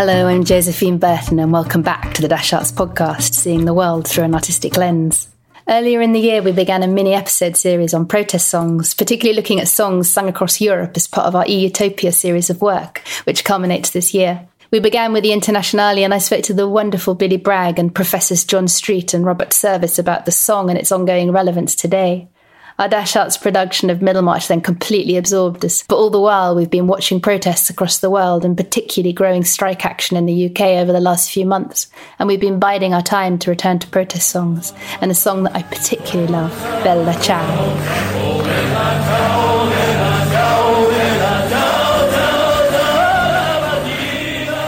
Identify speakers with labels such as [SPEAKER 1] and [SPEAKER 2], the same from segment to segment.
[SPEAKER 1] Hello, I'm Josephine Burton, and welcome back to the Dash Arts podcast, seeing the world through an artistic lens. Earlier in the year, we began a mini episode series on protest songs, particularly looking at songs sung across Europe as part of our Utopia series of work, which culminates this year. We began with the Internationale, and I spoke to the wonderful Billy Bragg and Professors John Street and Robert Service about the song and its ongoing relevance today. Our Dash Arts production of Middlemarch then completely absorbed us. But all the while, we've been watching protests across the world and particularly growing strike action in the UK over the last few months. And we've been biding our time to return to protest songs. And a song that I particularly love, Bella Ciao.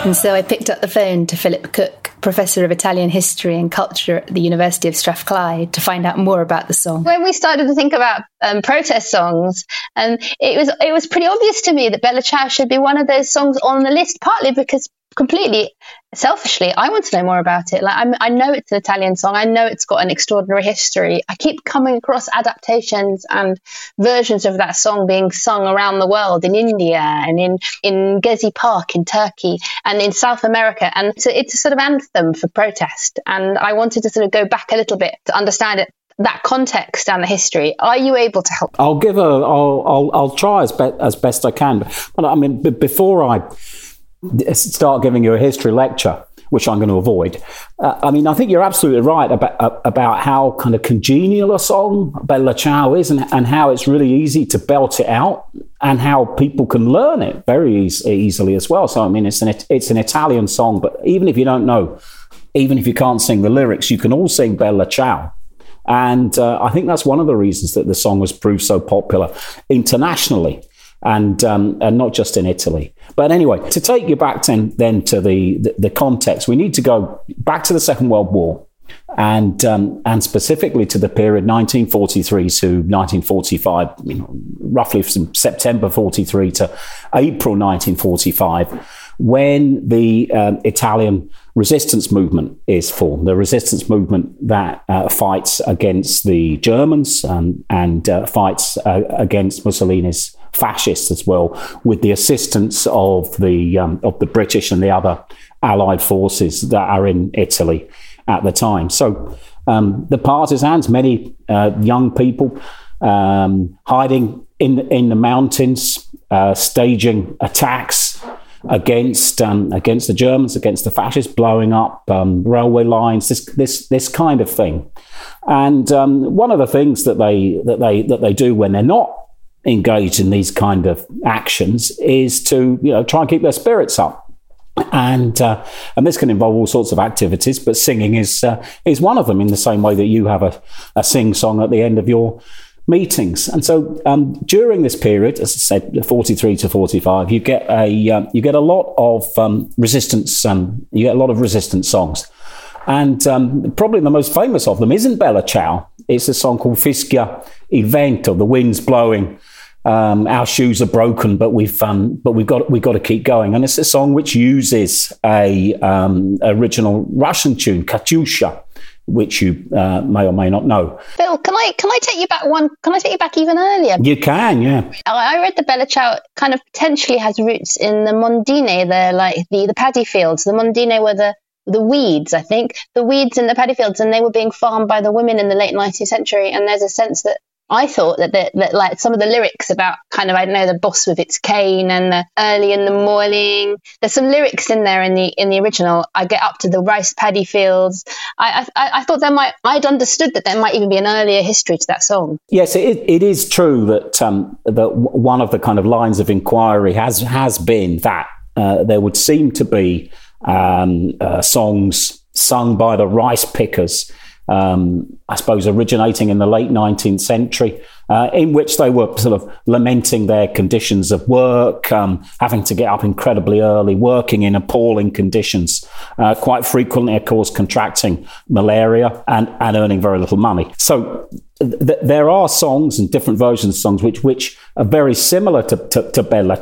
[SPEAKER 1] And so I picked up the phone to Philip Cooke, Professor of Italian History and Culture at the University of Strathclyde, to find out more about the song.
[SPEAKER 2] When we started to think about um, protest songs, um, it was it was pretty obvious to me that Bella Ciao should be one of those songs on the list, partly because completely selfishly, I want to know more about it. Like I'm, i know it's an Italian song. I know it's got an extraordinary history. I keep coming across adaptations and versions of that song being sung around the world in India and in in Gezi Park in Turkey and in South America. And so it's a sort of anthem for protest. And I wanted to sort of go back a little bit to understand it that context and the history. Are you able to help?
[SPEAKER 3] I'll give a. I'll. I'll. I'll try as be, as best I can. But I mean, before I start giving you a history lecture, which I'm going to avoid. Uh, I mean, I think you're absolutely right about uh, about how kind of congenial a song Bella Ciao is, and, and how it's really easy to belt it out, and how people can learn it very e- easily as well. So, I mean, it's an it's an Italian song, but even if you don't know, even if you can't sing the lyrics, you can all sing Bella Ciao. And uh, I think that's one of the reasons that the song has proved so popular internationally and um, and not just in Italy. But anyway, to take you back then, then to the, the, the context, we need to go back to the Second World War. And um, and specifically to the period 1943 to 1945, you know, roughly from September 43 to April 1945, when the um, Italian resistance movement is formed. The resistance movement that uh, fights against the Germans um, and uh, fights uh, against Mussolini's fascists as well, with the assistance of the um, of the British and the other Allied forces that are in Italy at the time. So um, the partisans, many uh, young people um, hiding in in the mountains, uh, staging attacks against um, against the Germans, against the fascists, blowing up um, railway lines, this this this kind of thing. And um, one of the things that they that they that they do when they're not engaged in these kind of actions is to you know try and keep their spirits up and uh, and this can involve all sorts of activities, but singing is uh, is one of them. In the same way that you have a, a sing song at the end of your meetings, and so um, during this period, as I said, forty three to forty five, you get a uh, you get a lot of um, resistance. Um, you get a lot of resistance songs, and um, probably the most famous of them isn't Bella Ciao. It's a song called Fischia il vento, the wind's blowing um, our shoes are broken, but we've um, but we've got we've got to keep going. And it's a song which uses a um, original Russian tune, Katyusha, which you uh, may or may not know.
[SPEAKER 2] Phil, can I can I take you back one? Can I take you back even earlier?
[SPEAKER 3] You can, yeah.
[SPEAKER 2] I read the Ciao kind of potentially has roots in the Mondine, the like the the paddy fields. The Mondine were the the weeds, I think, the weeds in the paddy fields, and they were being farmed by the women in the late 19th century. And there's a sense that I thought that, the, that like some of the lyrics about kind of I don't know the boss with its cane and the early in the morning. There's some lyrics in there in the in the original. I get up to the rice paddy fields. I I, I thought there might I'd understood that there might even be an earlier history to that song.
[SPEAKER 3] Yes, it, it is true that um, that one of the kind of lines of inquiry has has been that uh, there would seem to be um, uh, songs sung by the rice pickers um, I suppose, originating in the late 19th century, uh, in which they were sort of lamenting their conditions of work, um, having to get up incredibly early, working in appalling conditions, uh, quite frequently, of course, contracting malaria and, and earning very little money. So th- there are songs and different versions of songs which, which are very similar to, to, to Bella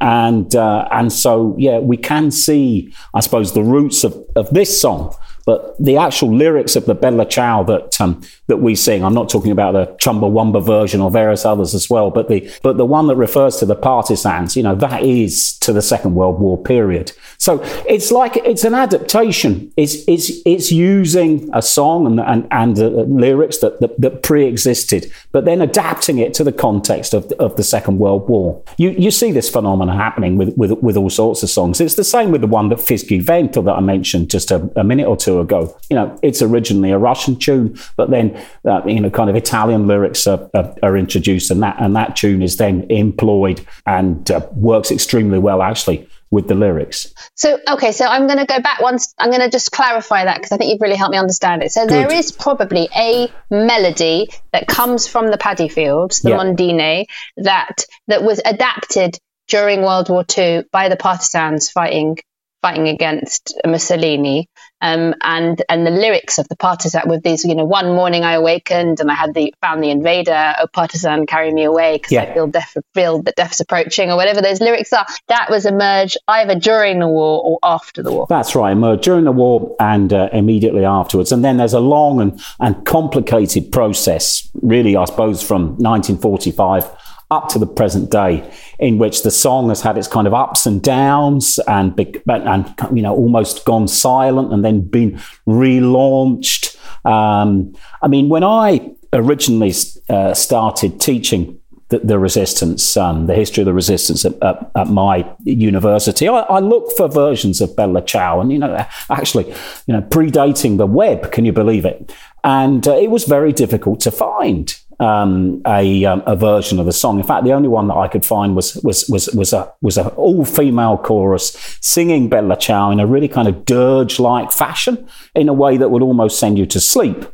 [SPEAKER 3] and uh, and so yeah, we can see, I suppose, the roots of, of this song but the actual lyrics of the Bella Ciao that um, that we sing, I'm not talking about the Chumbawamba version or various others as well, but the but the one that refers to the partisans, you know, that is to the Second World War period. So it's like it's an adaptation. It's it's it's using a song and and, and uh, lyrics that, that, that pre-existed, but then adapting it to the context of, of the Second World War. You you see this phenomenon happening with, with with all sorts of songs. It's the same with the one that Fisky Vento that I mentioned just a, a, minute or two ago. You know, it's originally a Russian tune, but then uh, you know, kind of Italian lyrics are, are, are, introduced, and that and that tune is then employed and uh, works extremely well actually with the lyrics.
[SPEAKER 2] So, okay, so I'm going to go back once. I'm going to just clarify that because I think you've really helped me understand it. So, Good. there is probably a melody that comes from the paddy fields, the yeah. mondine, that that was adapted during World War II by the partisans fighting fighting against Mussolini, um, and and the lyrics of the partisan with these, you know, one morning I awakened and I had the found the invader, oh partisan, carry me away because yeah. I feel death, feel that death's approaching, or whatever those lyrics are. That was emerged either during the war or after the war.
[SPEAKER 3] That's right, emerged during the war and uh, immediately afterwards. And then there's a long and and complicated process, really, I suppose, from 1945 up to the present day, in which the song has had its kind of ups and downs, and and you know almost gone silent, and then been relaunched. Um, I mean, when I originally uh, started teaching the, the resistance, um, the history of the resistance at, at, at my university, I, I look for versions of Bella Ciao, and you know, actually, you know, predating the web. Can you believe it? And uh, it was very difficult to find um, a, um, a version of the song. In fact, the only one that I could find was was was was a was a all female chorus singing Bella Ciao in a really kind of dirge like fashion, in a way that would almost send you to sleep.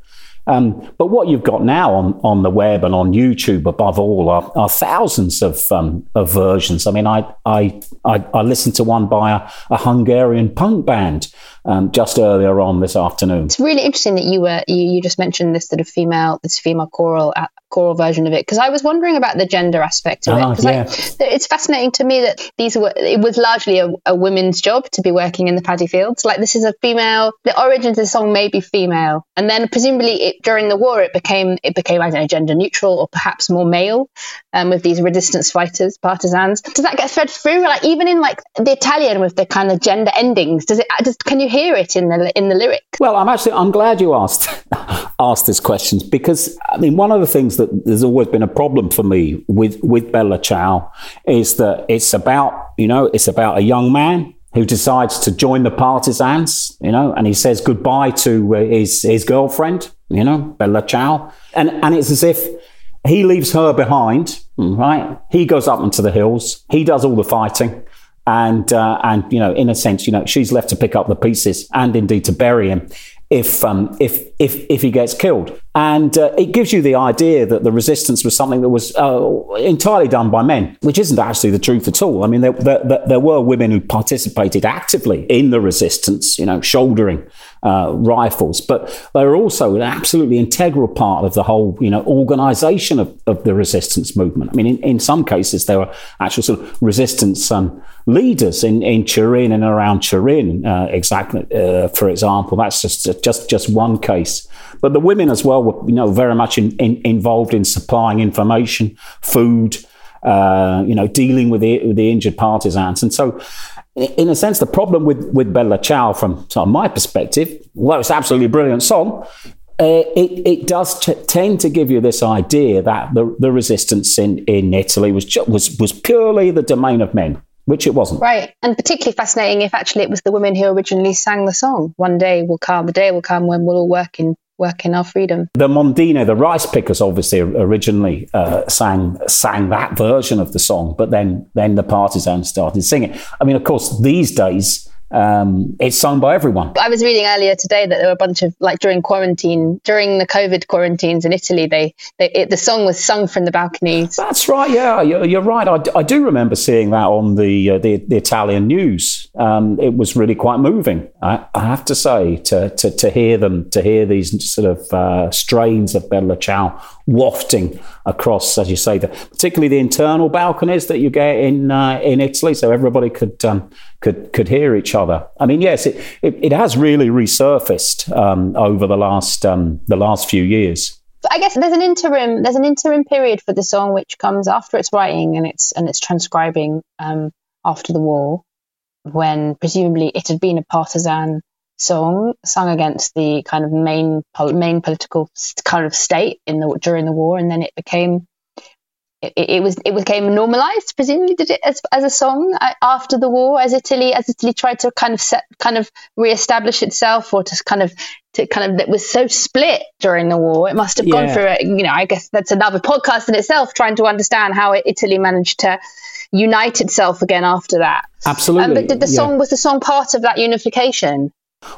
[SPEAKER 3] Um, but what you've got now on, on the web and on YouTube, above all, are, are thousands of, um, of versions. I mean, I, I, I, I listened to one by a, a Hungarian punk band um, just earlier on this afternoon.
[SPEAKER 2] It's really interesting that you were you, you just mentioned this sort of female this female choral uh, choral version of it because I was wondering about the gender aspect of it.
[SPEAKER 3] Ah, yeah.
[SPEAKER 2] it's fascinating to me that these were it was largely a, a, women's job to be working in the paddy fields. Like this is a female. The origins of the song may be female, and then presumably it, during the war it became it became I don't know gender neutral or perhaps more male um, with these resistance fighters, partisans. Does that get fed through? Like even in like the Italian with the kind of gender endings, does it? Does, can you hear it in the in the lyrics?
[SPEAKER 3] Well, I'm actually I'm glad you asked asked this question because I mean one of the things that there's always been a problem for me with with Bella Ciao is that it's about you know it's about a young man who decides to join the partisans, you know, and he says goodbye to uh, his his girlfriend, you know, Bella Ciao, and and it's as if he leaves her behind, right? He goes up into the hills, he does all the fighting, and uh, and you know, in a sense, you know, she's left to pick up the pieces and indeed to bury him if um, if if if he gets killed. And uh, it gives you the idea that the resistance was something that was uh, entirely done by men, which isn't actually the truth at all. I mean, there, there, there were women who participated actively in the resistance, you know, shouldering uh, rifles, but they were also an absolutely integral part of the whole, you know, organization of, of the resistance movement. I mean, in, in some cases, there were actual sort of resistance um, leaders in, in Turin and around Turin, uh, exactly, uh, for example. That's just, just, just one case. But the women as well were, you know, very much in, in, involved in supplying information, food, uh, you know, dealing with the, with the injured partisans. And so, in a sense, the problem with, with Bella Ciao, from sort of my perspective, well, it's absolutely brilliant song. Uh, it, it does t- tend to give you this idea that the, the resistance in, in Italy was, ju- was, was purely the domain of men which it wasn't.
[SPEAKER 2] Right. And particularly fascinating if actually it was the women who originally sang the song. One day will come, the day will come when we'll all work in work in our freedom.
[SPEAKER 3] The Mondine, the Rice Pickers, obviously originally uh, sang sang that version of the song, but then then the partisans started singing. I mean, of course, these days um, it's sung by everyone.
[SPEAKER 2] I was reading earlier today that there were a bunch of like during quarantine, during the COVID quarantines in Italy, they, they it, the song was sung from the balconies.
[SPEAKER 3] That's right. Yeah, you're, you're right. I, I, do remember seeing that on the uh, the, the, Italian news. Um, it was really quite moving. I, I, have to say to, to to hear them to hear these sort of uh, strains of Bella Ciao wafting across, as you say, the, particularly the internal balconies that you get in uh, in Italy, so everybody could um, could could hear each other. I mean, yes, it it, it has really resurfaced um, over the last um, the last few years.
[SPEAKER 2] I guess there's an interim there's an interim period for the song which comes after its writing and it's and it's transcribing um, after the war. when presumably it had been a partisan song sung against the kind of main main political kind of state in the during the war, and then it became it, it, was it became normalized presumably did it as, as a song uh, after the war as Italy as Italy tried to kind of set kind of reestablish itself or to kind of to kind of that was so split during the war it must have yeah. gone through it you know I guess that's another podcast in itself trying to understand how Italy managed to unite itself again after that
[SPEAKER 3] absolutely um,
[SPEAKER 2] but did the song yeah. was the song part of that unification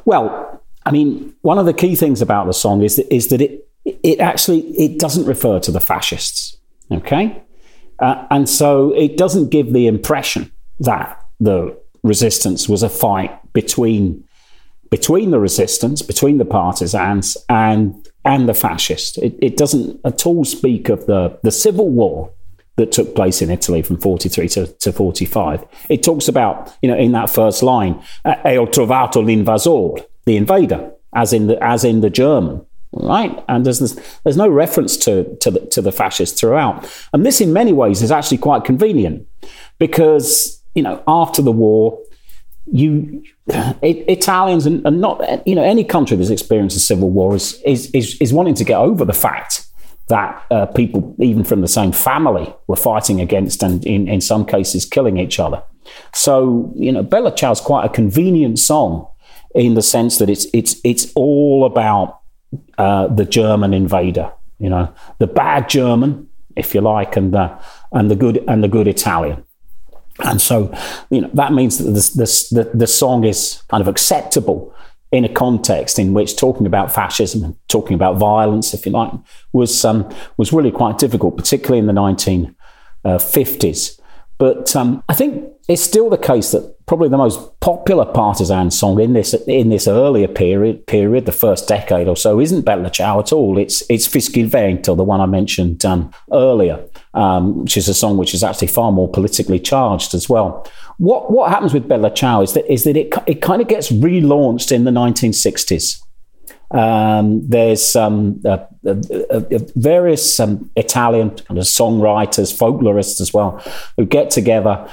[SPEAKER 3] well I mean one of the key things about the song is that is that it it actually it doesn't refer to the fascists Okay? Uh, and so it doesn't give the impression that the resistance was a fight between between the resistance, between the partisans and and the fascists. It, it doesn't at all speak of the, the civil war that took place in Italy from 43 to, to 45. It talks about, you know, in that first line, e ho trovato l'invasor, the invader, as in the, as in the German right? And there's this, there's no reference to to the, to the fascists throughout, and this in many ways is actually quite convenient because you know after the war. You it, Italians and, and, not you know any country that's experienced a civil war is is is, is wanting to get over the fact that uh, people even from the same family were fighting against and in, in some cases killing each other. So you know Bella Ciao's quite a convenient song in the sense that it's it's it's all about uh, the German invader, you know, the bad German, if you like, and the and the good and the good Italian. And so, you know, that means that this, the, the song is kind of acceptable in a context in which talking about fascism and talking about violence, if you like, was um, was really quite difficult, particularly in the 1950s. But um, I think it's still the case that probably the most popular partisan song in this in this earlier period period, the first decade or so, isn't Bella Ciao at all. It's it's Fischia il Vento, the one I mentioned um, earlier, um, which is a song which is actually far more politically charged as well. What what happens with Bella Ciao is that is that it it kind of gets relaunched in the 1960s. Um, there's um, uh, uh, uh, various um, Italian kind of songwriters, folklorists as well, who get together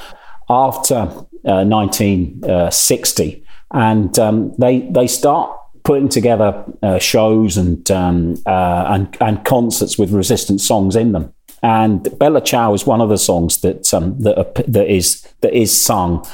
[SPEAKER 3] after 1960, uh, and um, they they start putting together uh, shows and, um, uh, and and concerts with resistance songs in them. And Bella Ciao is one of the songs that um, that, that is that is sung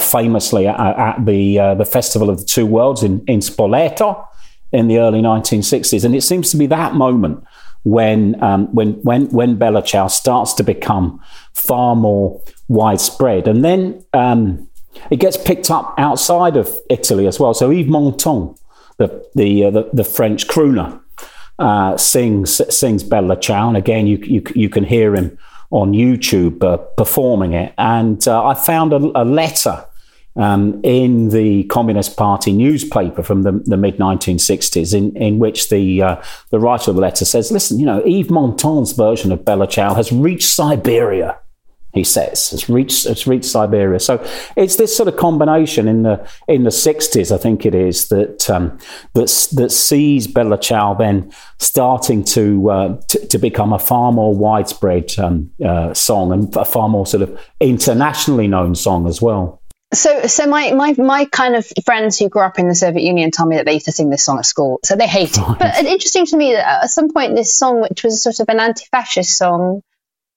[SPEAKER 3] famously at, at the the Festival of the Two Worlds in in Spoleto in the early 1960s. And it seems to be that moment when um, when when when Bella Ciao starts to become far more widespread, and then um, it gets picked up outside of Italy as well. So Yves Montand, the the uh, the, the, French crooner, uh, sings sings Bella Ciao, and again you you you can hear him on YouTube uh, performing it. And uh, I found a, a letter um, in the Communist Party newspaper from the, the mid 1960s, in, in which the uh, the writer of the letter says, "Listen, you know, Yves Montand's version of Bella Ciao has reached Siberia." He says it's reached it's reached Siberia. So it's this sort of combination in the in the 60s, I think it is that um, that that sees Bella Ciao then starting to, uh, to, to become a far more widespread um, uh, song and a far more sort of internationally known song as well.
[SPEAKER 2] So, so my, my my kind of friends who grew up in the Soviet Union tell me that they used to sing this song at school, so they hate it. But it's interesting to me that at some point this song, which was sort of an anti-fascist song,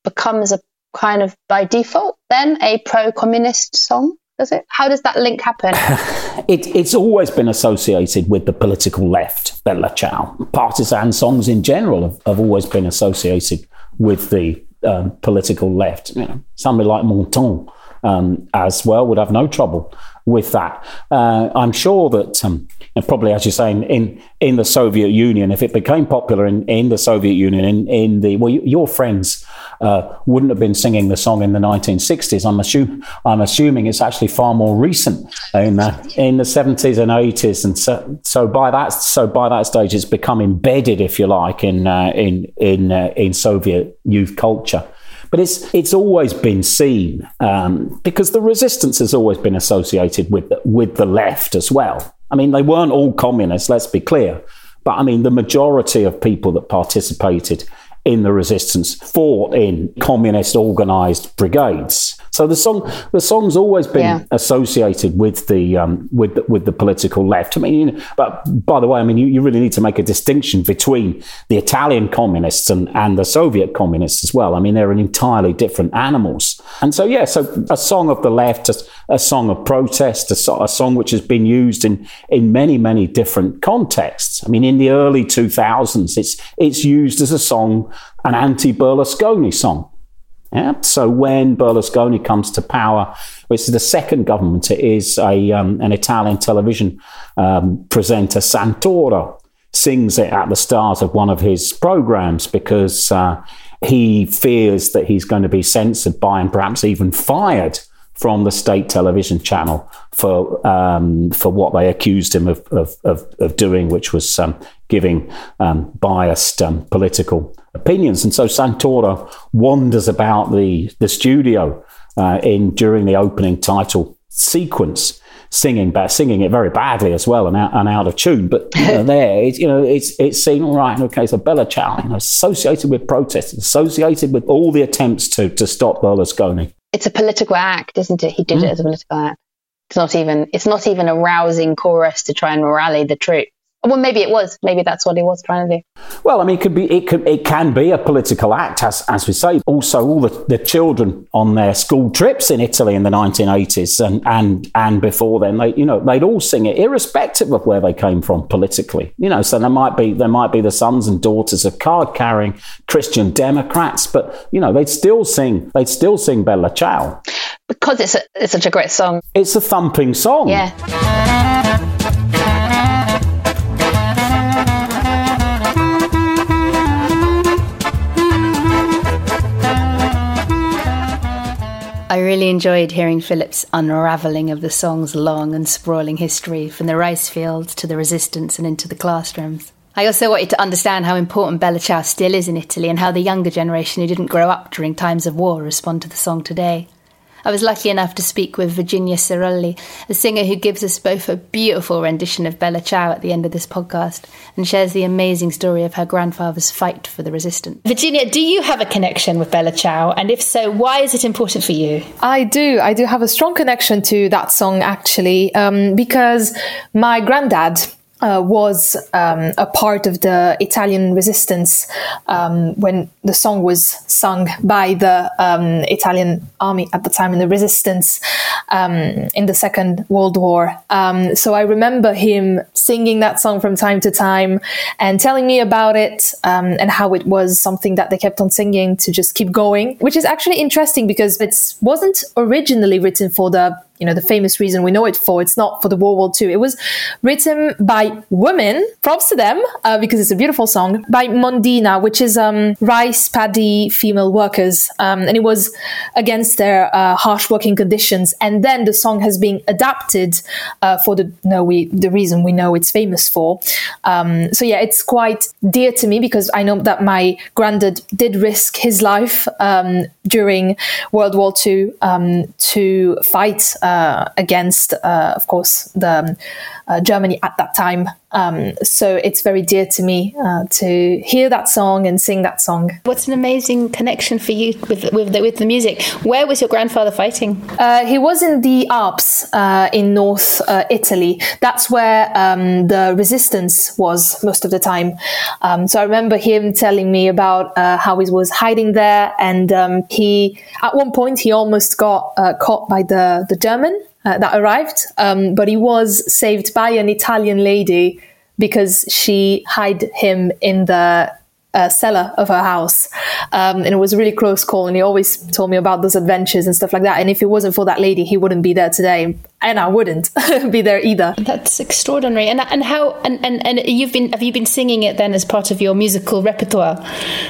[SPEAKER 2] becomes a kind of by default then a pro-communist song. Does it? How does that link happen?
[SPEAKER 3] it, it's always been associated with the political left. Bella Ciao, partisan songs in general have, have always been associated with the um, political left. You know, somebody like Montand um, as well would have no trouble with that. Uh, I'm sure that, um, and probably as you're saying, in in the Soviet Union, if it became popular in, in the Soviet Union, in, in the well, your friends uh, wouldn't have been singing the song in the 1960s. I'm assume I'm assuming it's actually far more recent in the, in the 70s and 80s, and so, so by that so by that stage, it's become embedded, if you like, in uh, in in uh, in Soviet youth culture. But it's it's always been seen um, because the resistance has always been associated with the, with the left as well. I mean, they weren't all communists. Let's be clear. But I mean, the majority of people that participated in the resistance fought in communist organized brigades. So the song, the song's always been
[SPEAKER 2] Yeah.
[SPEAKER 3] associated with the um, with the, with the political left. I mean, you know, but by the way, I mean you, you really need to make a distinction between the Italian communists and, and the Soviet communists as well. I mean, they're entirely different animals. And so, yeah, so a song of the left, a, a song of protest, a, so- a song which has been used in in many many different contexts. I mean, in the early two thousands, it's it's used as a song, an anti-Berlusconi song. Yeah. So when Berlusconi comes to power, which is the second government, it is a um, an Italian television um, presenter, Santoro, sings it at the start of one of his programs because uh, he fears that he's going to be censored by and perhaps even fired from the state television channel for um, for what they accused him of of, of, of doing, which was um, giving um, biased um, political opinions. And so Santoro wanders about the the studio uh, in during the opening title sequence. Singing, but singing it very badly as well, and out, and out of tune. But you know, there, it's, you know, it's it's seen all right. Okay, so Bella Ciao, you know, associated with protests, associated with all the attempts to to stop Berlusconi.
[SPEAKER 2] It's a political act, isn't it? He did
[SPEAKER 3] Mm.
[SPEAKER 2] it as a political act. It's not even. It's not even a rousing chorus to try and rally the troops. Well, maybe it was. Maybe that's what he was trying to do.
[SPEAKER 3] Well, I mean, it could be it could it can be a political act, as as we say. Also, all the, the children on their school trips in Italy in the 1980s and and and before then, they you know they'd all sing it, irrespective of where they came from politically. You know, so there might be there might be the sons and daughters of card carrying Christian Democrats, but you know they'd still sing they'd still sing Bella Ciao.
[SPEAKER 2] Because it's a, it's such a great song.
[SPEAKER 3] It's a thumping song.
[SPEAKER 2] Yeah.
[SPEAKER 1] I really enjoyed hearing Philip's unravelling of the song's long and sprawling history from the rice fields to the resistance and into the classrooms. I also wanted to understand how important Bella Ciao still is in Italy and how the younger generation who didn't grow up during times of war respond to the song today. I was lucky enough to speak with Virginia Cirolli, a singer who gives us both a beautiful rendition of Bella Ciao at the end of this podcast and shares the amazing story of her grandfather's fight for the resistance. Virginia, do you have a connection with Bella Ciao? And if so, why is it important for you?
[SPEAKER 4] I do. I do have a strong connection to that song actually, um, because my granddad uh, was um, a part of the Italian resistance um, when the song was sung by the um, Italian army at the time in the resistance um, in the Second World War. Um, so I remember him singing that song from time to time and telling me about it um, and how it was something that they kept on singing to just keep going, which is actually interesting because it wasn't originally written for the you know the famous reason we know it for. It's not for the World War II. It was written by women. Props to them uh, because it's a beautiful song by Mondina, which is um, rice paddy female workers, um, and it was against their uh, harsh working conditions. And then the song has been adapted uh, for the no we the reason we know it's famous for. Um, so yeah, it's quite dear to me because I know that my granddad did risk his life um, during World War II um, to fight uh, against, uh, of course, the uh, Germany at that time. Um, so it's very dear to me uh, to hear that song and sing that song.
[SPEAKER 1] What's an amazing connection for you with with the, with the music? Where was your grandfather fighting?
[SPEAKER 4] Uh, he was in the Alps uh, in North uh, Italy. That's where um, the resistance was most of the time. Um, so I remember him telling me about uh, how he was hiding there, and um, he at one point he almost got uh, caught by the the German uh, that arrived, um, but he was saved by an Italian lady because she hid him in the uh, cellar of her house. Um, and it was a really close call. And he always told me about those adventures and stuff like that. And if it wasn't for that lady, he wouldn't be there today. And I wouldn't be there either.
[SPEAKER 1] That's extraordinary. And and how and, and, and you've been have you been singing it then as part of your musical repertoire?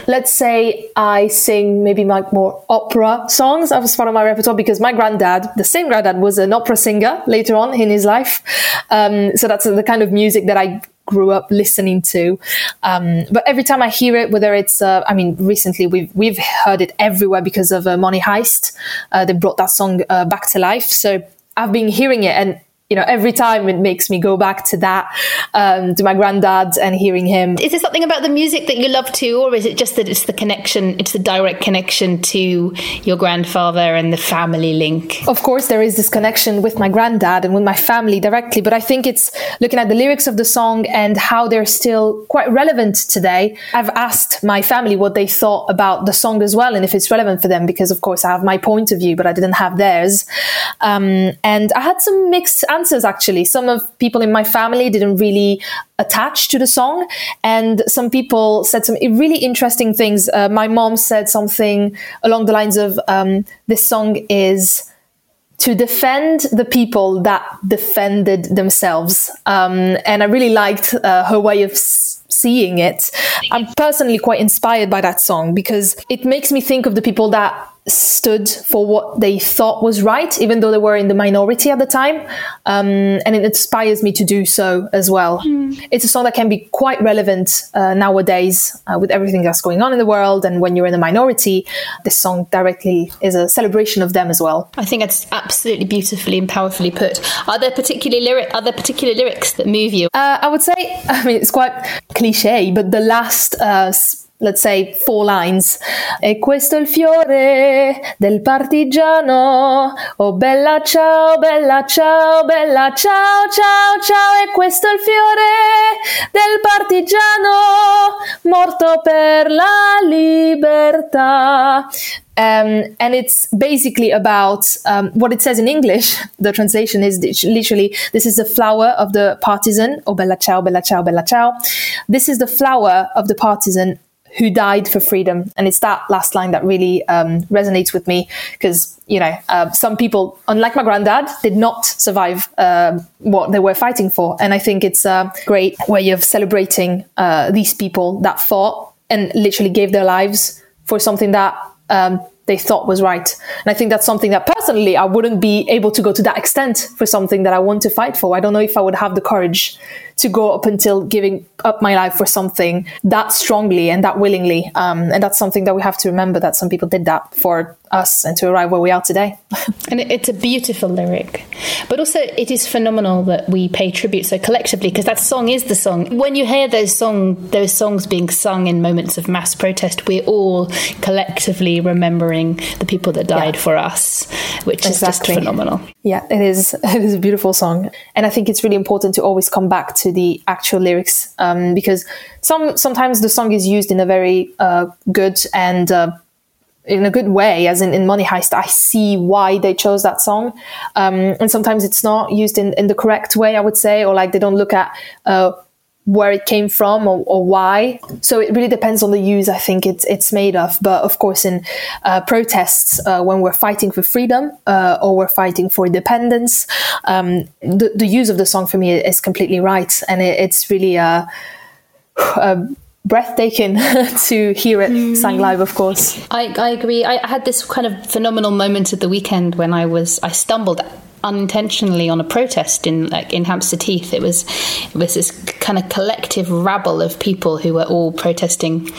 [SPEAKER 4] Let's say I sing maybe like more opera songs as part of my repertoire because my granddad, the same granddad, was an opera singer later on in his life. Um, so that's the kind of music that I grew up listening to. Um, but every time I hear it, whether it's, uh, I mean, recently we've we've heard it everywhere because of uh, Money Heist. Uh, they brought that song uh, back to life. So I've been hearing it, and you know, every time it makes me go back to that, um, to my granddad and hearing him.
[SPEAKER 1] Is there something about the music that you love too, or is it just that it's the connection, it's the direct connection to your grandfather and the family link?
[SPEAKER 4] Of course, there is this connection with my granddad and with my family directly, but I think it's looking at the lyrics of the song and how they're still quite relevant today. I've asked my family what they thought about the song as well and if it's relevant for them, because of course I have my point of view, but I didn't have theirs. Um, and I had some mixed answers actually. Some of people in my family didn't really attach to the song, and some people said some really interesting things. Uh, my mom said something along the lines of, um, "This song is." to defend the people that defended themselves. Um, and I really liked uh, her way of s- seeing it. I'm personally quite inspired by that song because it makes me think of the people that stood for what they thought was right, even though they were in the minority at the time. Um, and it inspires me to do so as well. Mm. It's a song that can be quite relevant uh, nowadays uh, with everything that's going on in the world. And when you're in the minority, this song directly is a celebration of them as well.
[SPEAKER 1] I think it's absolutely beautifully and powerfully put. Are there particular lyric? Are there particular lyrics that move you?
[SPEAKER 4] Uh, I would say, I mean, it's quite cliche, but the last uh, let's say four lines. E questo il fiore del partigiano. Oh bella ciao, bella ciao, bella ciao, ciao, ciao. E questo il fiore del partigiano morto per la libertà. Um, and it's basically about um, what it says in English. The translation is literally, this is the flower of the partisan. Oh, bella ciao, bella ciao, bella ciao. This is the flower of the partisan who died for freedom. And it's that last line that really um, resonates with me because, you know, uh, some people, unlike my granddad, did not survive uh, what they were fighting for. And I think it's a great way of celebrating uh, these people that fought and literally gave their lives for something that um, they thought was right. And I think that's something that personally I wouldn't be able to go to that extent for something that I want to fight for. I don't know if I would have the courage to go up until giving up my life for something that strongly and that willingly. Um, and that's something that we have to remember that some people did that for us and to arrive where we are today.
[SPEAKER 1] and it's a beautiful lyric, but also it is phenomenal that we pay tribute so collectively because that song is the song. When you hear those song, those songs being sung in moments of mass protest, we're all collectively remembering the people that died yeah. for us, which exactly. is just phenomenal.
[SPEAKER 4] Yeah, it is. It is a beautiful song, and I think it's really important to always come back to the actual lyrics um, because some sometimes the song is used in a very uh, good and uh, in a good way, as in, in Money Heist, I see why they chose that song. Um, and sometimes it's not used in, in the correct way, I would say, or like they don't look at uh, where it came from or, or, why. So it really depends on the use, I think it's, it's made of. But of course, in uh, protests, uh, when we're fighting for freedom uh, or we're fighting for independence, um, the, the, use of the song for me is completely right. And it, it's really a, a breathtaking to hear it mm. sang live, of course.
[SPEAKER 1] I, I agree. I had this kind of phenomenal moment at the weekend when I was I stumbled unintentionally on a protest in like in Hampstead Heath. It was it was this kind of collective rabble of people who were all protesting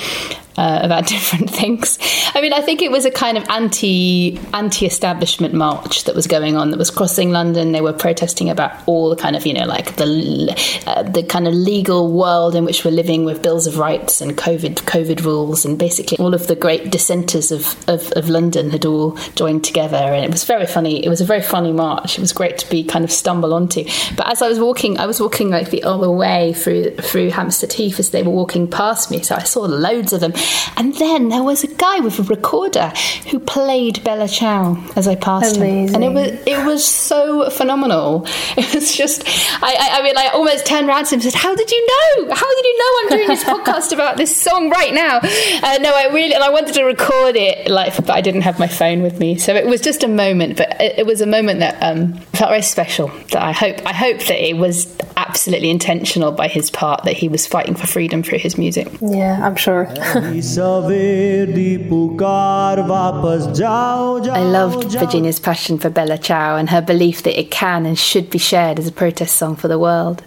[SPEAKER 1] uh, about different things. I mean, I think it was a kind of anti anti establishment march that was going on that was crossing London. They were protesting about all the kind of you know like the uh, the kind of legal world in which we're living with bills of rights and COVID COVID rules and basically all of the great dissenters of, of, of London had all joined together and it was very funny. It was a very funny march. It was great to be kind of stumble onto. But as I was walking, I was walking like the other way through through Hampstead Heath as they were walking past me. So I saw loads of them and then there was a guy with a recorder who played Bella Ciao as I passed
[SPEAKER 4] Amazing.
[SPEAKER 1] him, and it was it was so phenomenal. It was just, I, I, I mean, I almost turned around to him and said, "How did you know? How did you know I'm doing this podcast about this song right now?" Uh, no, I really, and I wanted to record it, like, but I didn't have my phone with me, so it was just a moment. But it, it was a moment that um, felt very special. That I hope, I hope that it was absolutely intentional by his part that he was fighting for freedom through his music.
[SPEAKER 4] Yeah, I'm sure.
[SPEAKER 1] I loved Virginia's passion for Bella Ciao and her belief that it can and should be shared as a protest song for the world.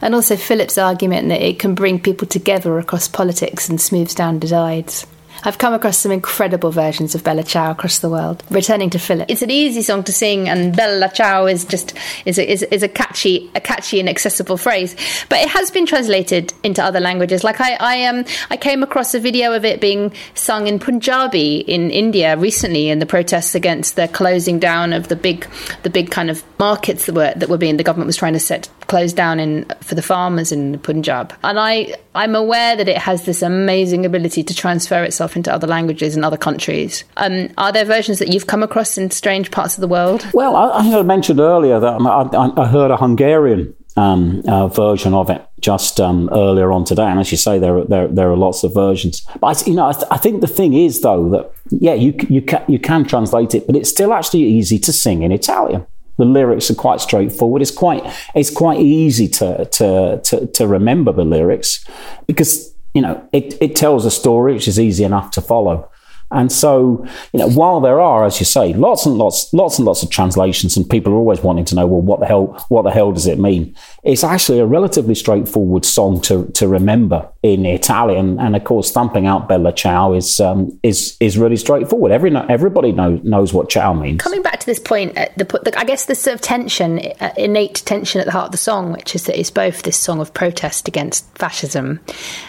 [SPEAKER 1] And also Philip's argument that it can bring people together across politics and smooths down divides. I've come across some incredible versions of Bella Ciao across the world. Returning to Philip, it's an easy song to sing, and Bella Ciao is just is a, is, is a catchy a catchy and accessible phrase. But it has been translated into other languages. Like I I um I came across a video of it being sung in Punjabi in India recently in the protests against the closing down of the big the big kind of markets that were that were being the government was trying to set close down in for the farmers in Punjab. And I I'm aware that it has this amazing ability to transfer itself into other languages and other countries. Um, are there versions that you've come across in strange parts of the world?
[SPEAKER 3] Well, I, I mentioned earlier that I, I heard a Hungarian um, uh, version of it just um, earlier on today. And as you say, there are, there, there are lots of versions. But I, you know, I, th- I, think the thing is though that yeah, you you can you can translate it, but it's still actually easy to sing in Italian. The lyrics are quite straightforward. It's quite it's quite easy to to to, to remember the lyrics because you know it, it tells a story which is easy enough to follow. And so, you know, while there are, as you say, lots and lots, lots and lots of translations, and people are always wanting to know, well, what the hell, what the hell does it mean? It's actually a relatively straightforward song to to remember in Italian, and of course, thumping out Bella Ciao is um, is is really straightforward. Every everybody knows knows what ciao means.
[SPEAKER 1] Coming back to this point, uh, the, the, I guess the sort of tension, uh, innate tension at the heart of the song, which is that it's both this song of protest against fascism,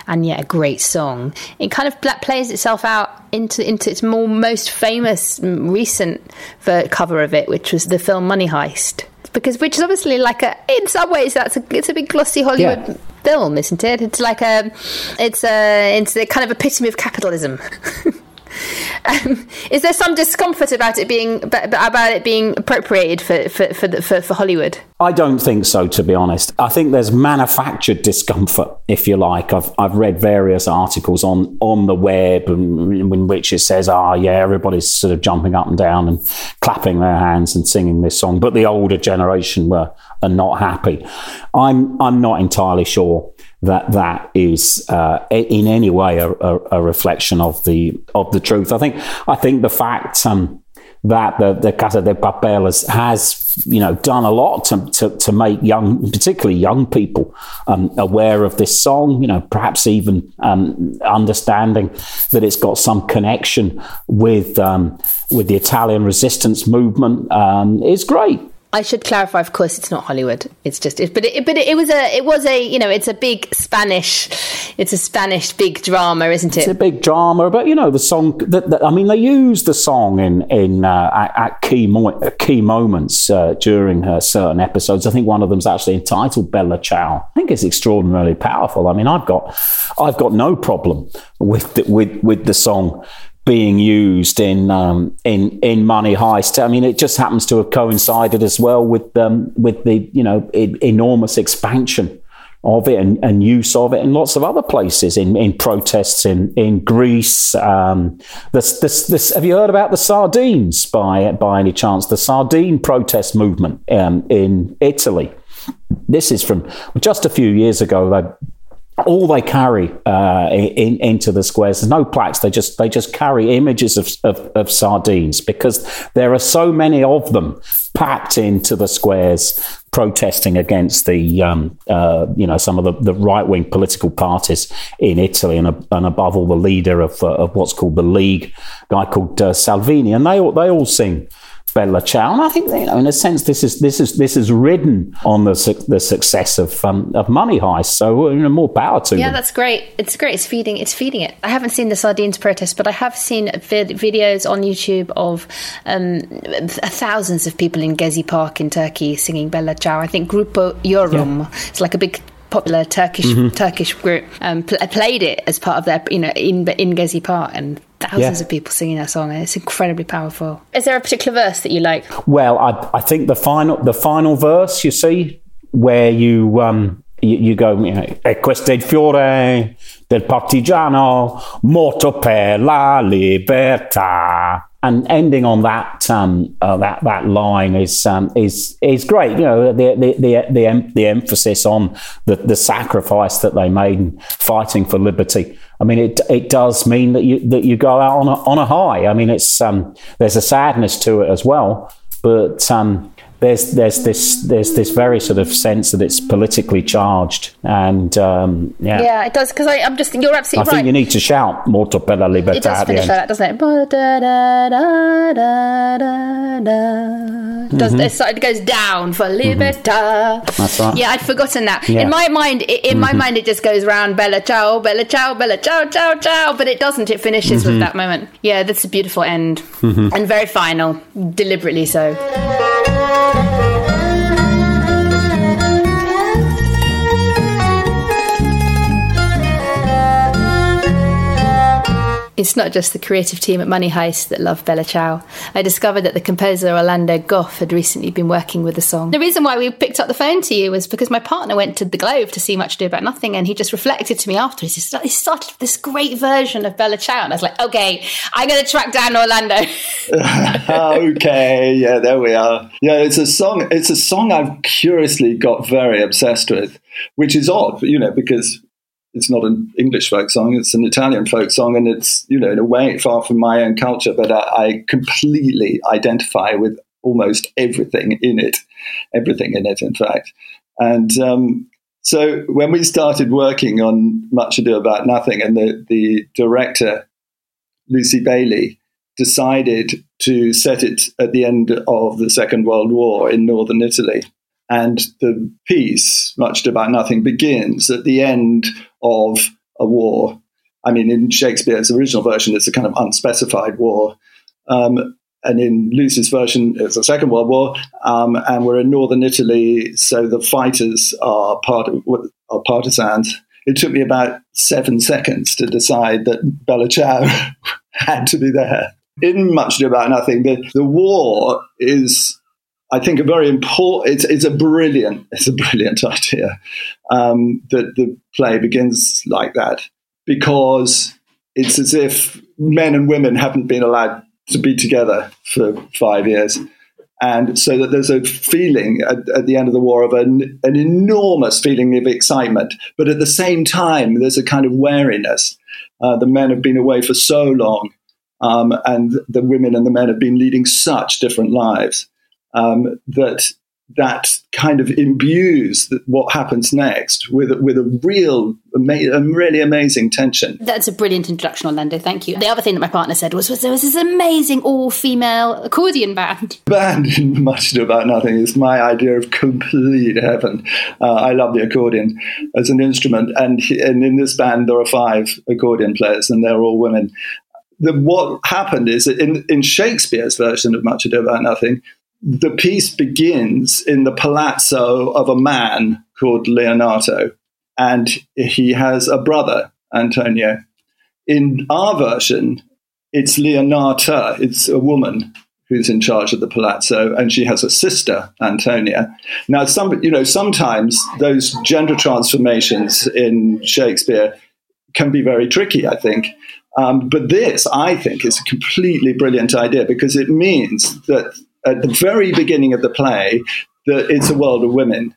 [SPEAKER 1] and yet a great song. It kind of plays itself out into into its more most famous recent cover of it, which was the film Money Heist. Because which is obviously like a in some ways that's a it's a big glossy Hollywood yeah. film, isn't it? It's like a it's a it's a kind of epitome of capitalism. Um, is there some discomfort about it being about it being appropriated for for for, the, for, for Hollywood?
[SPEAKER 3] I don't think so, to be honest. I think there's manufactured discomfort, if you like. I've I've read various articles on on the web in which it says, "Ah, oh, yeah, everybody's sort of jumping up and down and clapping their hands and singing this song," but the older generation were are not happy. I'm I'm not entirely sure that that is uh, in any way a, a, a, reflection of the of the truth. I think I think the fact um, that the, the Casa de Papel has, has you know done a lot to, to, to make young, particularly young people, um, aware of this song. You know, perhaps even um, understanding that it's got some connection with um, with the Italian resistance movement um, is great.
[SPEAKER 1] I should clarify. Of course, it's not Hollywood. It's just, it, but it, but it, was a, it was a, you know, it's a big Spanish, it's a Spanish big drama, isn't it?
[SPEAKER 3] It's a big drama, but you know, the song. That, I mean, they use the song in in uh, at, at, key mo- key moments uh, during uh, certain episodes. I think one of them's actually entitled Bella Ciao. I think it's extraordinarily powerful. I mean, I've got, I've got no problem with the, with with the song being used in um, in in Money Heist. I mean, it just happens to have coincided as well with um, with the you know enormous expansion of it and, and, use of it in lots of other places in, in protests in in Greece. Um, this, this, this, have you heard about the sardines by by any chance? The sardine protest movement um, in Italy. This is from just a few years ago. They all they carry uh, in, into the squares. There's no plaques. They just they just carry images of, of, of, sardines because there are so many of them packed into the squares, protesting against the um, uh, you know some of the, the right wing political parties in Italy, and, and, above all the leader of, uh, of what's called the League, guy called uh, Salvini, and they all, they all sing Bella Ciao. And I think, you know, in a sense, this is this is this is ridden on the su- the success of um, of Money Heist. So you know, more power to
[SPEAKER 1] yeah,
[SPEAKER 3] them.
[SPEAKER 1] that's great. It's great. It's feeding. It's feeding it. I haven't seen the sardines protest, but I have seen vid- videos on YouTube of um, thousands of people in Gezi Park in Turkey singing Bella Ciao. I think Grup Yorum. Yeah. It's like a big popular Turkish mm-hmm. Turkish group um, pl- played it as part of their you know in in Gezi Park and thousands yeah. of people singing that song. And it's incredibly powerful. Is there a particular verse that you like?
[SPEAKER 3] Well, I, I think the final the final verse you see where you um you, you go you know, e questo è il fiore del partigiano morto per la libertà and ending on that um, uh, that that line is um, is is great. You know the the the the, the emphasis on the, the sacrifice that they made in fighting for liberty. I mean, it it does mean that you that you go out on a, on a high. I mean, it's um, there's a sadness to it as well, but um, there's there's this there's this very sort of sense that it's politically charged, and um, yeah,
[SPEAKER 1] yeah, it does because I'm just you're absolutely
[SPEAKER 3] I
[SPEAKER 1] right.
[SPEAKER 3] think you need to shout "Morto per la libertà."
[SPEAKER 1] it does finish like that, doesn't it? It, does, mm-hmm. it, it goes down for mm-hmm. libertà.
[SPEAKER 3] That's right.
[SPEAKER 1] Yeah, I'd forgotten that.
[SPEAKER 3] Yeah.
[SPEAKER 1] In my mind, i- in my mm-hmm. mind, it just goes round Bella Ciao, Bella Ciao, Bella Ciao, Ciao, Ciao, but it doesn't. It finishes with that moment. Yeah, that's a beautiful end and very final, deliberately so. It's not just the creative team at Money Heist that love Bella Ciao. I discovered that the composer Orlando Gough had recently been working with the song. The reason why we picked up the phone to you was because my partner went to the Globe to see Much Ado About Nothing, and he just reflected to me afterwards. He started, this great version of Bella Ciao, and I was like, okay, I'm going to track down Orlando.
[SPEAKER 5] okay, yeah, there we are. Yeah, it's a song. It's a song I've curiously got very obsessed with, which is odd, you know, because it's not an English folk song; it's an Italian folk song, and it's you know in a way far from my own culture. But I, I completely identify with almost everything in it, everything in it, in fact. And um, so when we started working on Much Ado About Nothing, and the the director Lucy Bailey decided to set it at the end of the Second World War in northern Italy. And the piece, Much Ado About Nothing, begins at the end of a war. I mean, in Shakespeare's original version, it's a kind of unspecified war. Um, and in Lucy's version, it's the Second World War, um, and we're in northern Italy, so the fighters are part of are partisans. It took me about seven seconds to decide that Bella Ciao had to be there. In Much Ado About Nothing, the, the war is I think a very important. It's, it's a brilliant. It's a brilliant idea um, that the play begins like that because it's as if men and women haven't been allowed to be together for five years, and so that there's a feeling at, at the end of the war of an, an enormous feeling of excitement, but at the same time there's a kind of wariness. Uh, the men have been away for so long, um, and the women and the men have been leading such different lives um, that that kind of imbues what happens next with with a real, a really amazing tension.
[SPEAKER 1] That's a brilliant introduction, Orlando. Thank you. The other thing that my partner said was, was there was this amazing all-female accordion band.
[SPEAKER 5] Band in Much Ado About Nothing is my idea of complete heaven. Uh, I love the accordion as an instrument, and and in this band there are five accordion players, and they're all women. The, what happened is that in, in Shakespeare's version of Much Ado About Nothing, the piece begins in the palazzo of a man called Leonato, and he has a brother, Antonio. In our version, it's Leonata, it's a woman who's in charge of the palazzo, and she has a sister, Antonia. Now, some, you know, sometimes those gender transformations in Shakespeare can be very tricky, I think. Um, but this, I think, is a completely brilliant idea because it means that at the very beginning of the play, that it's a world of women,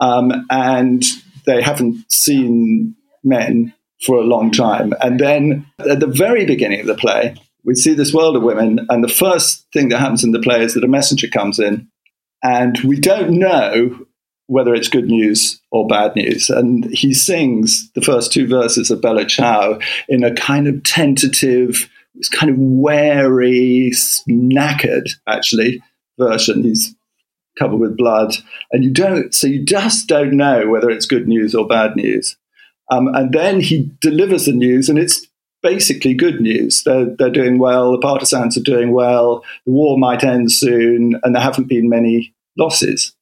[SPEAKER 5] um, and they haven't seen men for a long time. And then at the very beginning of the play, we see this world of women, and the first thing that happens in the play is that a messenger comes in, and we don't know whether it's good news or bad news. And he sings the first two verses of Bella Ciao in a kind of tentative, it's kind of wary, knackered, actually, version. He's covered with blood, and you don't, so you just don't know whether it's good news or bad news. Um, and then he delivers the news, and it's basically good news. They're, they're doing well, the partisans are doing well, the war might end soon, and there haven't been many losses.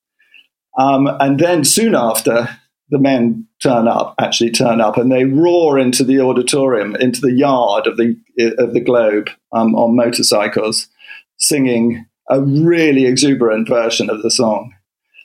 [SPEAKER 5] Um, and then soon after, the men turn up, actually turn up, and they roar into the auditorium, into the yard of the of the Globe um, on motorcycles, singing a really exuberant version of the song.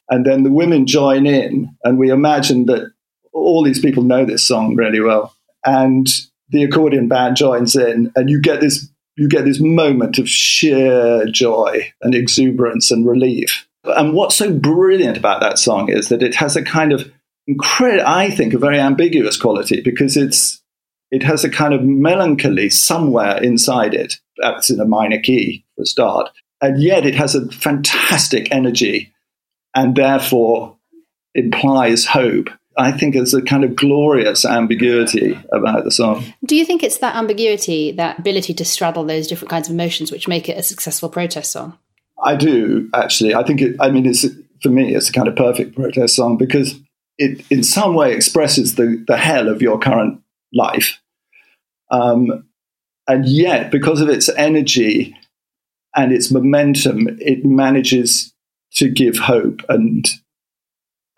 [SPEAKER 5] And then the women join in, and we imagine that all these people know this song really well. And the accordion band joins in, and you get this you get this moment of sheer joy and exuberance and relief. And what's so brilliant about that song is that it has a kind of incredible, I think, a very ambiguous quality because it's it has a kind of melancholy somewhere inside it. That's in a minor key for a start. and yet it has a fantastic energy and therefore implies hope. I think there's a kind of glorious ambiguity about the song.
[SPEAKER 1] Do you think it's that ambiguity, that ability to straddle those different kinds of emotions, which make it a successful protest song?
[SPEAKER 5] I do actually. I think it. I mean, it's for me, it's a kind of perfect protest song because it, in some way, expresses the the hell of your current life, um, and yet because of its energy and its momentum, it manages to give hope. And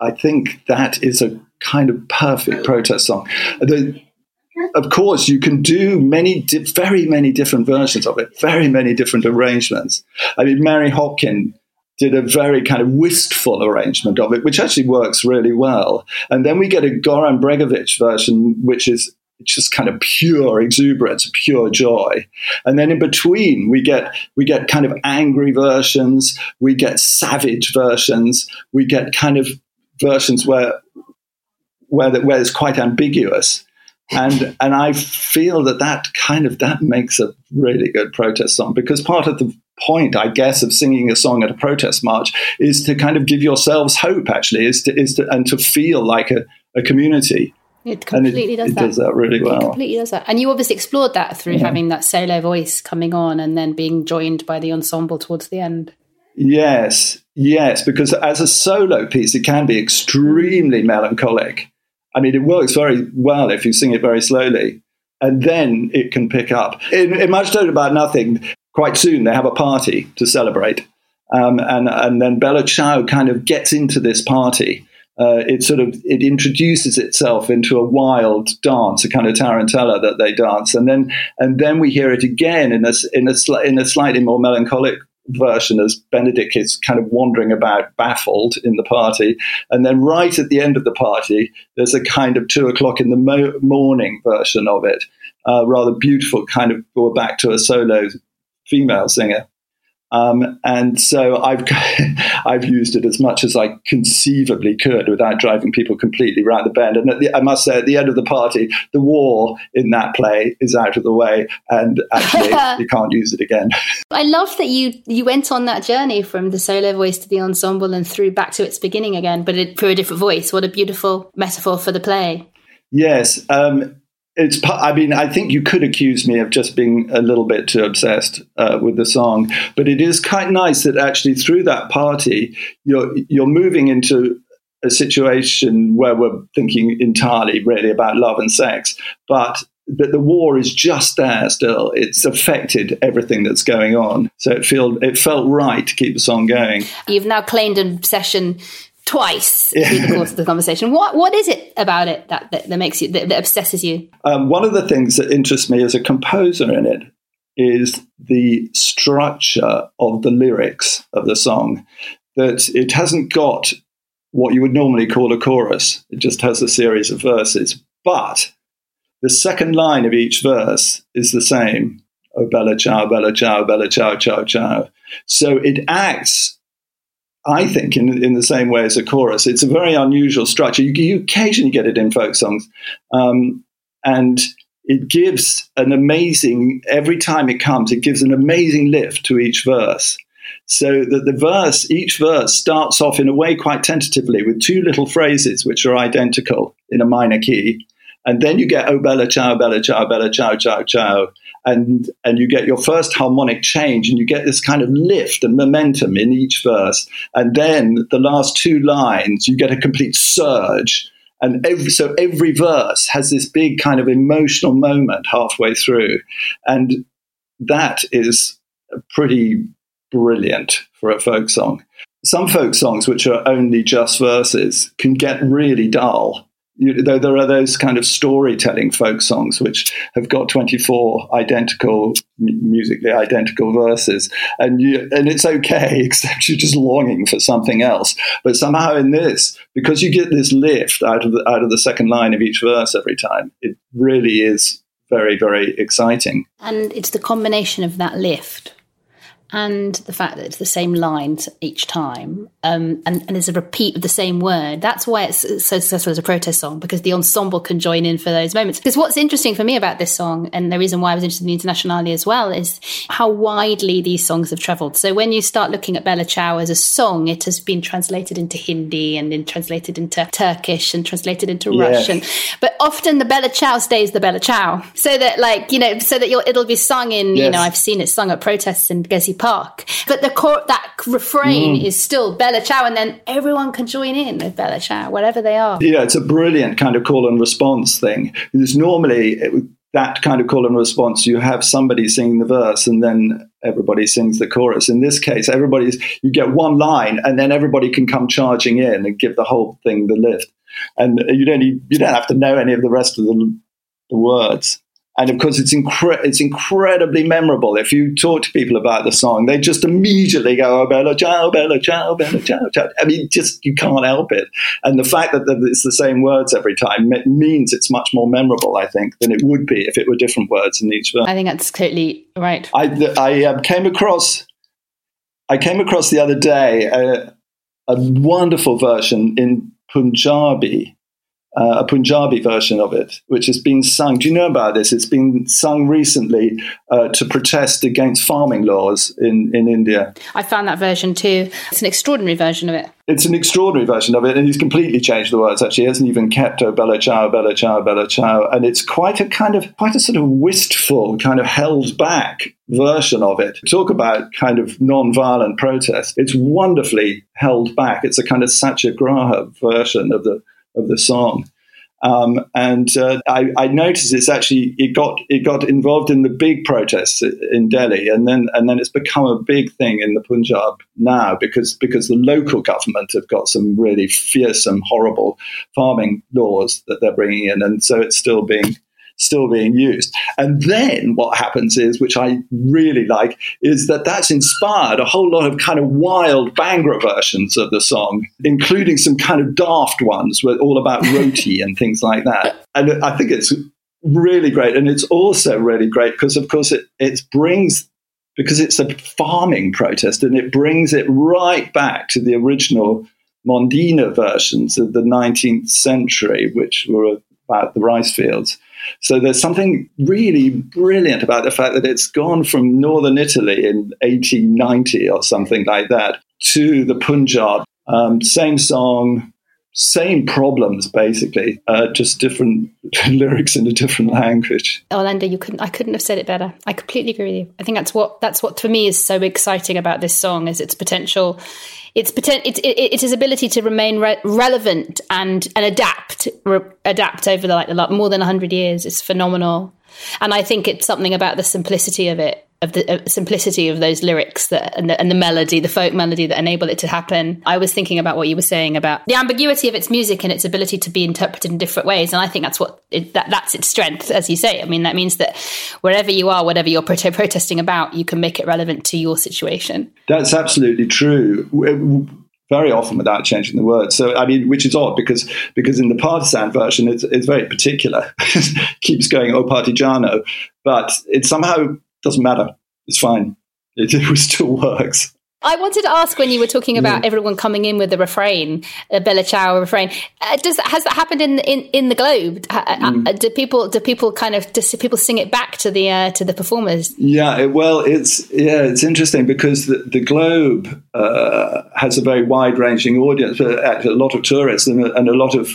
[SPEAKER 5] I think that is a kind of perfect protest song. The, of course, you can do many, di- very many different versions of it, very many different arrangements. I mean, Mary Hopkin did a very kind of wistful arrangement of it, which actually works really well. And then we get a Goran Bregovic version, which is just kind of pure exuberance, pure joy. And then in between, we get we get kind of angry versions, we get savage versions, we get kind of versions where where where it's quite ambiguous. And and I feel that that kind of that makes a really good protest song because part of the point, I guess, of singing a song at a protest march is to kind of give yourselves hope. Actually, is to is to and to feel like a, a community
[SPEAKER 1] it completely
[SPEAKER 5] it,
[SPEAKER 1] does
[SPEAKER 5] it
[SPEAKER 1] that.
[SPEAKER 5] does that really well.
[SPEAKER 1] It completely does that. And you obviously explored that through
[SPEAKER 5] Yeah.
[SPEAKER 1] having that solo voice coming on and then being joined by the ensemble towards the end.
[SPEAKER 5] Yes, yes, because as a solo piece, it can be extremely melancholic. I mean, it works very well if you sing it very slowly, and then it can pick up. In, in Much Ado About Nothing, quite soon they have a party to celebrate, um, and and then Bella Ciao kind of gets into this party. Uh, it sort of it introduces itself into a wild dance, a kind of tarantella that they dance, and then and then we hear it again in a in a sli- in a slightly more melancholic version as Benedick is kind of wandering about baffled in the party. And then right at the end of the party, there's a kind of two o'clock in the mo- morning version of it, uh, rather beautiful, kind of go back to a solo female singer. Um, and so I've I've used it as much as I conceivably could without driving people completely round the bend. And at the, I must say, at the end of the party, the war in that play is out of the way, and actually you can't use it again.
[SPEAKER 1] I love that you you went on that journey from the solo voice to the ensemble and through back to its beginning again, but it, through a different voice. What a beautiful metaphor for the play.
[SPEAKER 5] Yes, um, it's. I mean, I think you could accuse me of just being a little bit too obsessed uh, with the song, but it is quite nice that actually through that party, you're you're moving into a situation where we're thinking entirely really about love and sex, but that the war is just there still. It's affected everything that's going on, so it feel it felt right to keep the song going.
[SPEAKER 1] You've now claimed an obsession twice
[SPEAKER 5] Yeah.
[SPEAKER 1] through the course of the conversation. What what is it about it that that, that makes you that, that obsesses you?
[SPEAKER 5] Um, one of the things that interests me as a composer in it is the structure of the lyrics of the song. That it hasn't got what you would normally call a chorus, it just has a series of verses. But the second line of each verse is the same. Oh, bella ciao, bella ciao, bella ciao, ciao, ciao. So it acts I think, in, in the same way as a chorus. It's a very unusual structure. You, you occasionally get it in folk songs. Um, and it gives an amazing, every time it comes, it gives an amazing lift to each verse. So that the verse, each verse starts off in a way quite tentatively with two little phrases which are identical in a minor key. And then you get, oh, bella ciao, bella ciao, bella ciao, ciao, ciao. And, and you get your first harmonic change and you get this kind of lift and momentum in each verse. And then the last two lines, you get a complete surge. And every, so every verse has this big kind of emotional moment halfway through. And that is pretty brilliant for a folk song. Some folk songs, which are only just verses, can get really dull. You, though there are those kind of storytelling folk songs which have got 24 identical musically identical verses. And you, and it's okay except you're just longing for something else. But somehow in this because you get this lift out of the, out of the second line of each verse every time it really is very very exciting.
[SPEAKER 1] And it's the combination of that lift and the fact that it's the same lines each time um, and, and there's a repeat of the same word. That's why it's so successful as a protest song because the ensemble can join in for those moments. Because what's interesting for me about this song, and the reason why I was interested in the Internationale as well, is how widely these songs have travelled. So when you start looking at Bella Ciao as a song, it has been translated into Hindi and then translated into Turkish and translated into
[SPEAKER 5] Yeah.
[SPEAKER 1] Russian. But often the Bella Ciao stays the Bella Ciao, so that like you know, so that you'll, it'll be sung in. You know, I've seen it sung at protests in Gezi Park, but the core that refrain
[SPEAKER 5] Mm.
[SPEAKER 1] is still Bella Ciao, and then everyone can join in with Bella Ciao, whatever they are.
[SPEAKER 5] Yeah, it's a brilliant kind of call and response thing. Because normally it, that kind of call and response, you have somebody singing the verse and then everybody sings the chorus. In this case, everybody's you get one line and then everybody can come charging in and give the whole thing the lift. And you don't need, you don't have to know any of the rest of the, the words. And of course, it's incre- it's incredibly memorable. If you talk to people about the song, they just immediately go, "Oh, Bella Ciao, Bella Ciao, Bella Ciao, Ciao." I mean, just you can't help it. And the fact that, it's the same words every time means it's much more memorable, I think, than it would be if it were different words in each verse.
[SPEAKER 1] I think that's totally right.
[SPEAKER 5] I, I um, came across I came across the other day a, a wonderful version in Punjabi, uh, a Punjabi version of it, which has been sung. Do you know about this? It's been sung recently uh, to protest against farming laws in, in India.
[SPEAKER 1] I found that version too. It's an extraordinary version of it.
[SPEAKER 5] It's an extraordinary version of it, and he's completely changed the words. Actually, he hasn't even kept "Oh Bella Ciao, Bella Ciao, Bella Ciao," and it's quite a kind of quite a sort of wistful, kind of held back version of it. Talk about kind of non-violent protest. It's wonderfully held back. It's a kind of satyagraha version of the of the song. Um, and uh, I, I noticed it's actually it got it got involved in the big protests in Delhi, and then and then it's become a big thing in the Punjab now because because the local government have got some really fearsome, horrible farming laws that they're bringing in, and so it's still being still being used. And then what happens is, which I really like, is that that's inspired a whole lot of kind of wild Bhangra versions of the song, including some kind of daft ones with all about roti and things like that. And I think it's really great. And it's also really great because, of course, it, it brings because it's a farming protest and it brings it right back to the original Mondina versions of the 19th century, which were about the rice fields. So there's something really brilliant about the fact that it's gone from northern Italy in 1890 or something like that to the Punjab. Um, same song, same problems basically, uh, just different lyrics in a different language.
[SPEAKER 1] Orlando, you couldn't. I couldn't have said it better. I completely agree with you. I think that's what that's what for me is so exciting about this song is its potential. Its poten- it, it, it's ability to remain re- relevant and and adapt re- adapt over the, like like, more than hundred years. It's phenomenal, and I think it's something about the simplicity of it, of the simplicity of those lyrics that and the, and the melody, the folk melody that enable it to happen. I was thinking about what you were saying about the ambiguity of its music and its ability to be interpreted in different ways, and I think that's what it, that that's its strength, as you say. I mean, that means that wherever you are, whatever you're protesting about, you can make it relevant to your situation.
[SPEAKER 5] That's absolutely true. Very often without changing the words. So I mean, which is odd because because in the partisan version, it's, it's very particular. it Keeps going oh partigiano, but it somehow doesn't matter. It's fine. It, it still works.
[SPEAKER 1] I wanted to ask when you were talking about everyone coming in with the refrain, a Bella Ciao refrain. Uh, does has that happened in in, in the Globe? Uh, uh, do people do people kind of do people sing it back to the uh, to the performers?
[SPEAKER 5] Yeah, it, well, it's yeah, it's interesting because the, the Globe uh, has a very wide-ranging audience, uh, a lot of tourists and, a- and a lot of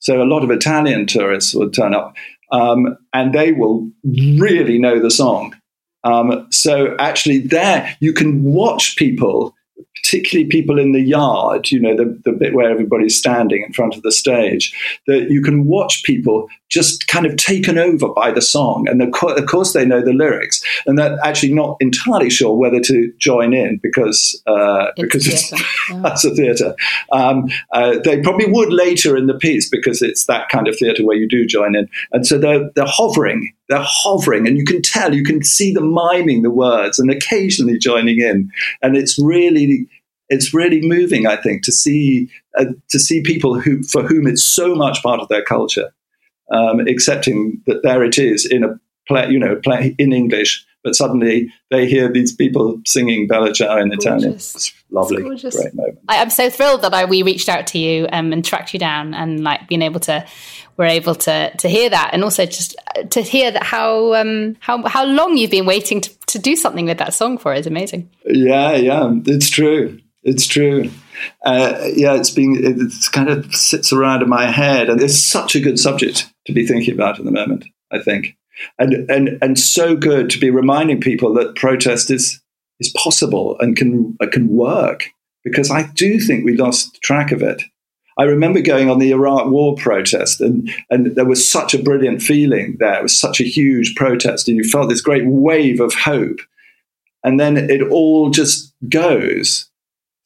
[SPEAKER 5] so a lot of Italian tourists would turn up, um, and they will really know the song. Um, so actually, there you can watch people, particularly people in the yard, you know, the, the bit where everybody's standing in front of the stage, that you can watch people just kind of taken over by the song. And of cour- of course, they know the lyrics, and they're actually not entirely sure whether to join in because uh,
[SPEAKER 1] It's
[SPEAKER 5] because it's, that's a theatre. Um, uh, they probably would later in the piece because it's that kind of theatre where you do join in. And so they're, they're hovering, they're hovering, and you can tell, you can see them miming the words and occasionally joining in. And it's really, it's really moving, I think, to see uh, to see people who for whom it's so much part of their culture, um, accepting that there it is in a play, you know, play in English but suddenly they hear these people singing Bella Ciao in Italian. It's lovely,
[SPEAKER 1] It's
[SPEAKER 5] great moment.
[SPEAKER 1] I, I'm so thrilled that I, we reached out to you um, and tracked you down, and like being able to, we're able to to hear that, and also just uh, to hear that how um, how how long you've been waiting to, to do something with that song for is amazing.
[SPEAKER 5] Yeah, yeah, it's true. It's true. Uh, yeah, it's been it's kind of sits around in my head, and it's such a good subject to be thinking about at the moment. I think, and and and so good to be reminding people that protest is is possible and can uh, can work because I do think we lost track of it. I remember going on the Iraq War protest, and, and there was such a brilliant feeling there. It was such a huge protest, and you felt this great wave of hope. And then it all just goes.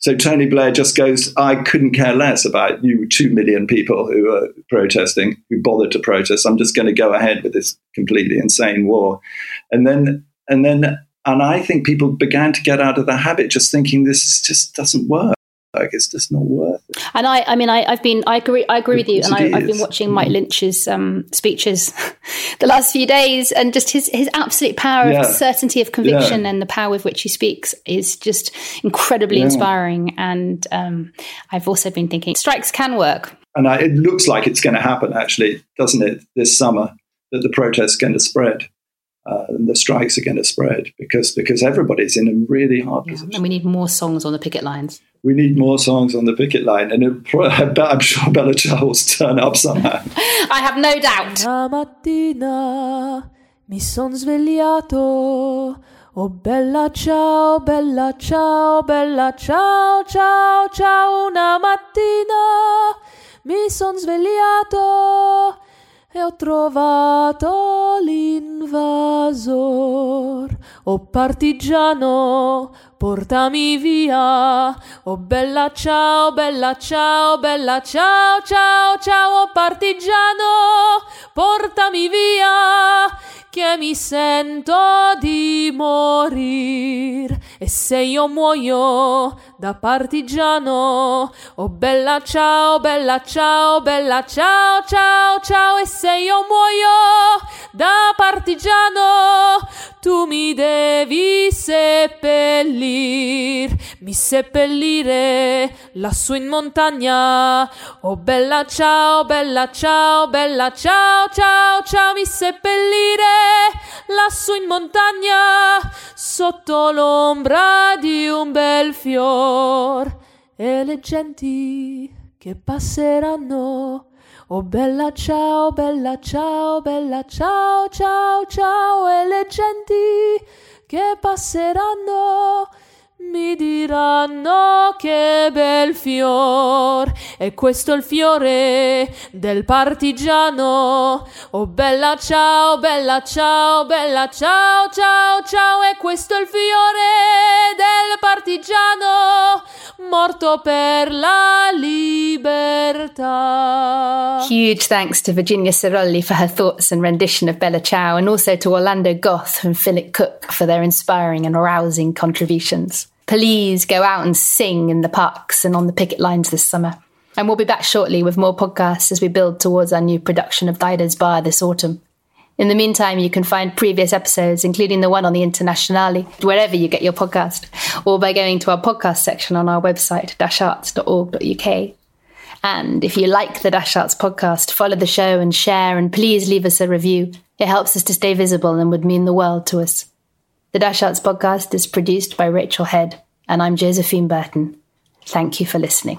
[SPEAKER 5] So Tony Blair just goes, I couldn't care less about you, two million people who are protesting, who bothered to protest. I'm just going to go ahead with this completely insane war. And then, and then, and I think people began to get out of the habit just thinking this just doesn't work. Like it's just not worth it.
[SPEAKER 1] And I, I mean, I, I've been, I agree, I agree with you, and I, i've been watching Mick Lynch's um, speeches the last few days, and just his his absolute power
[SPEAKER 5] Yeah.
[SPEAKER 1] of certainty of conviction
[SPEAKER 5] Yeah.
[SPEAKER 1] and the power with which he speaks is just incredibly
[SPEAKER 5] Yeah.
[SPEAKER 1] inspiring. And um, I've also been thinking strikes can work.
[SPEAKER 5] And I, it looks like it's going to happen, actually, doesn't it, this summer, that the protests going to spread. Uh, and the strikes are going to spread because because everybody's in a really hard position.
[SPEAKER 1] And we need more songs on the picket lines.
[SPEAKER 5] We need more songs on the picket line, and it, I bet- I'm sure Bella Ciao will turn up somehow.
[SPEAKER 1] I have no doubt.
[SPEAKER 6] Una mattina mi son svegliato. Oh bella ciao, bella ciao, bella ciao, ciao, ciao. Una mattina mi son svegliato e ho trovato l'invasor. Oh partigiano, portami via. Oh bella ciao, bella ciao, bella ciao, ciao, ciao. Oh partigiano, portami via. Che mi sento di morir. E se io muoio da partigiano, oh bella ciao, bella ciao, bella ciao, ciao, ciao. E se io muoio da partigiano, tu mi devi seppellir, mi seppellire lassù in montagna. Oh bella ciao, bella ciao, bella ciao, ciao, ciao, mi seppellire lassù in montagna, sotto l'ombra di un bel fior. E le genti che passeranno Oh bella ciao, bella ciao, bella ciao, ciao, ciao e le genti che passeranno mi diranno che bel fior e questo è il fiore del partigiano oh bella ciao bella ciao bella ciao ciao ciao e questo è il fiore del partigiano morto per la libertà
[SPEAKER 1] Huge thanks to Virginia Cirolli for her thoughts and rendition of Bella Ciao, and also to Orlando Goth and Philip Cook for their inspiring and arousing contributions. Please go out and sing in the parks and on the picket lines this summer. And we'll be back shortly with more podcasts as we build towards our new production of Dida's Bar this autumn. In the meantime, you can find previous episodes, including the one on the Internationale, wherever you get your podcast, or by going to our podcast section on our website, dasharts.org.uk. And if you like the Dash Arts podcast, follow the show and share, and please leave us a review. It helps us to stay visible and would mean the world to us. The Dash Arts podcast is produced by Rachel Head, and I'm Josephine Burton. Thank you for listening.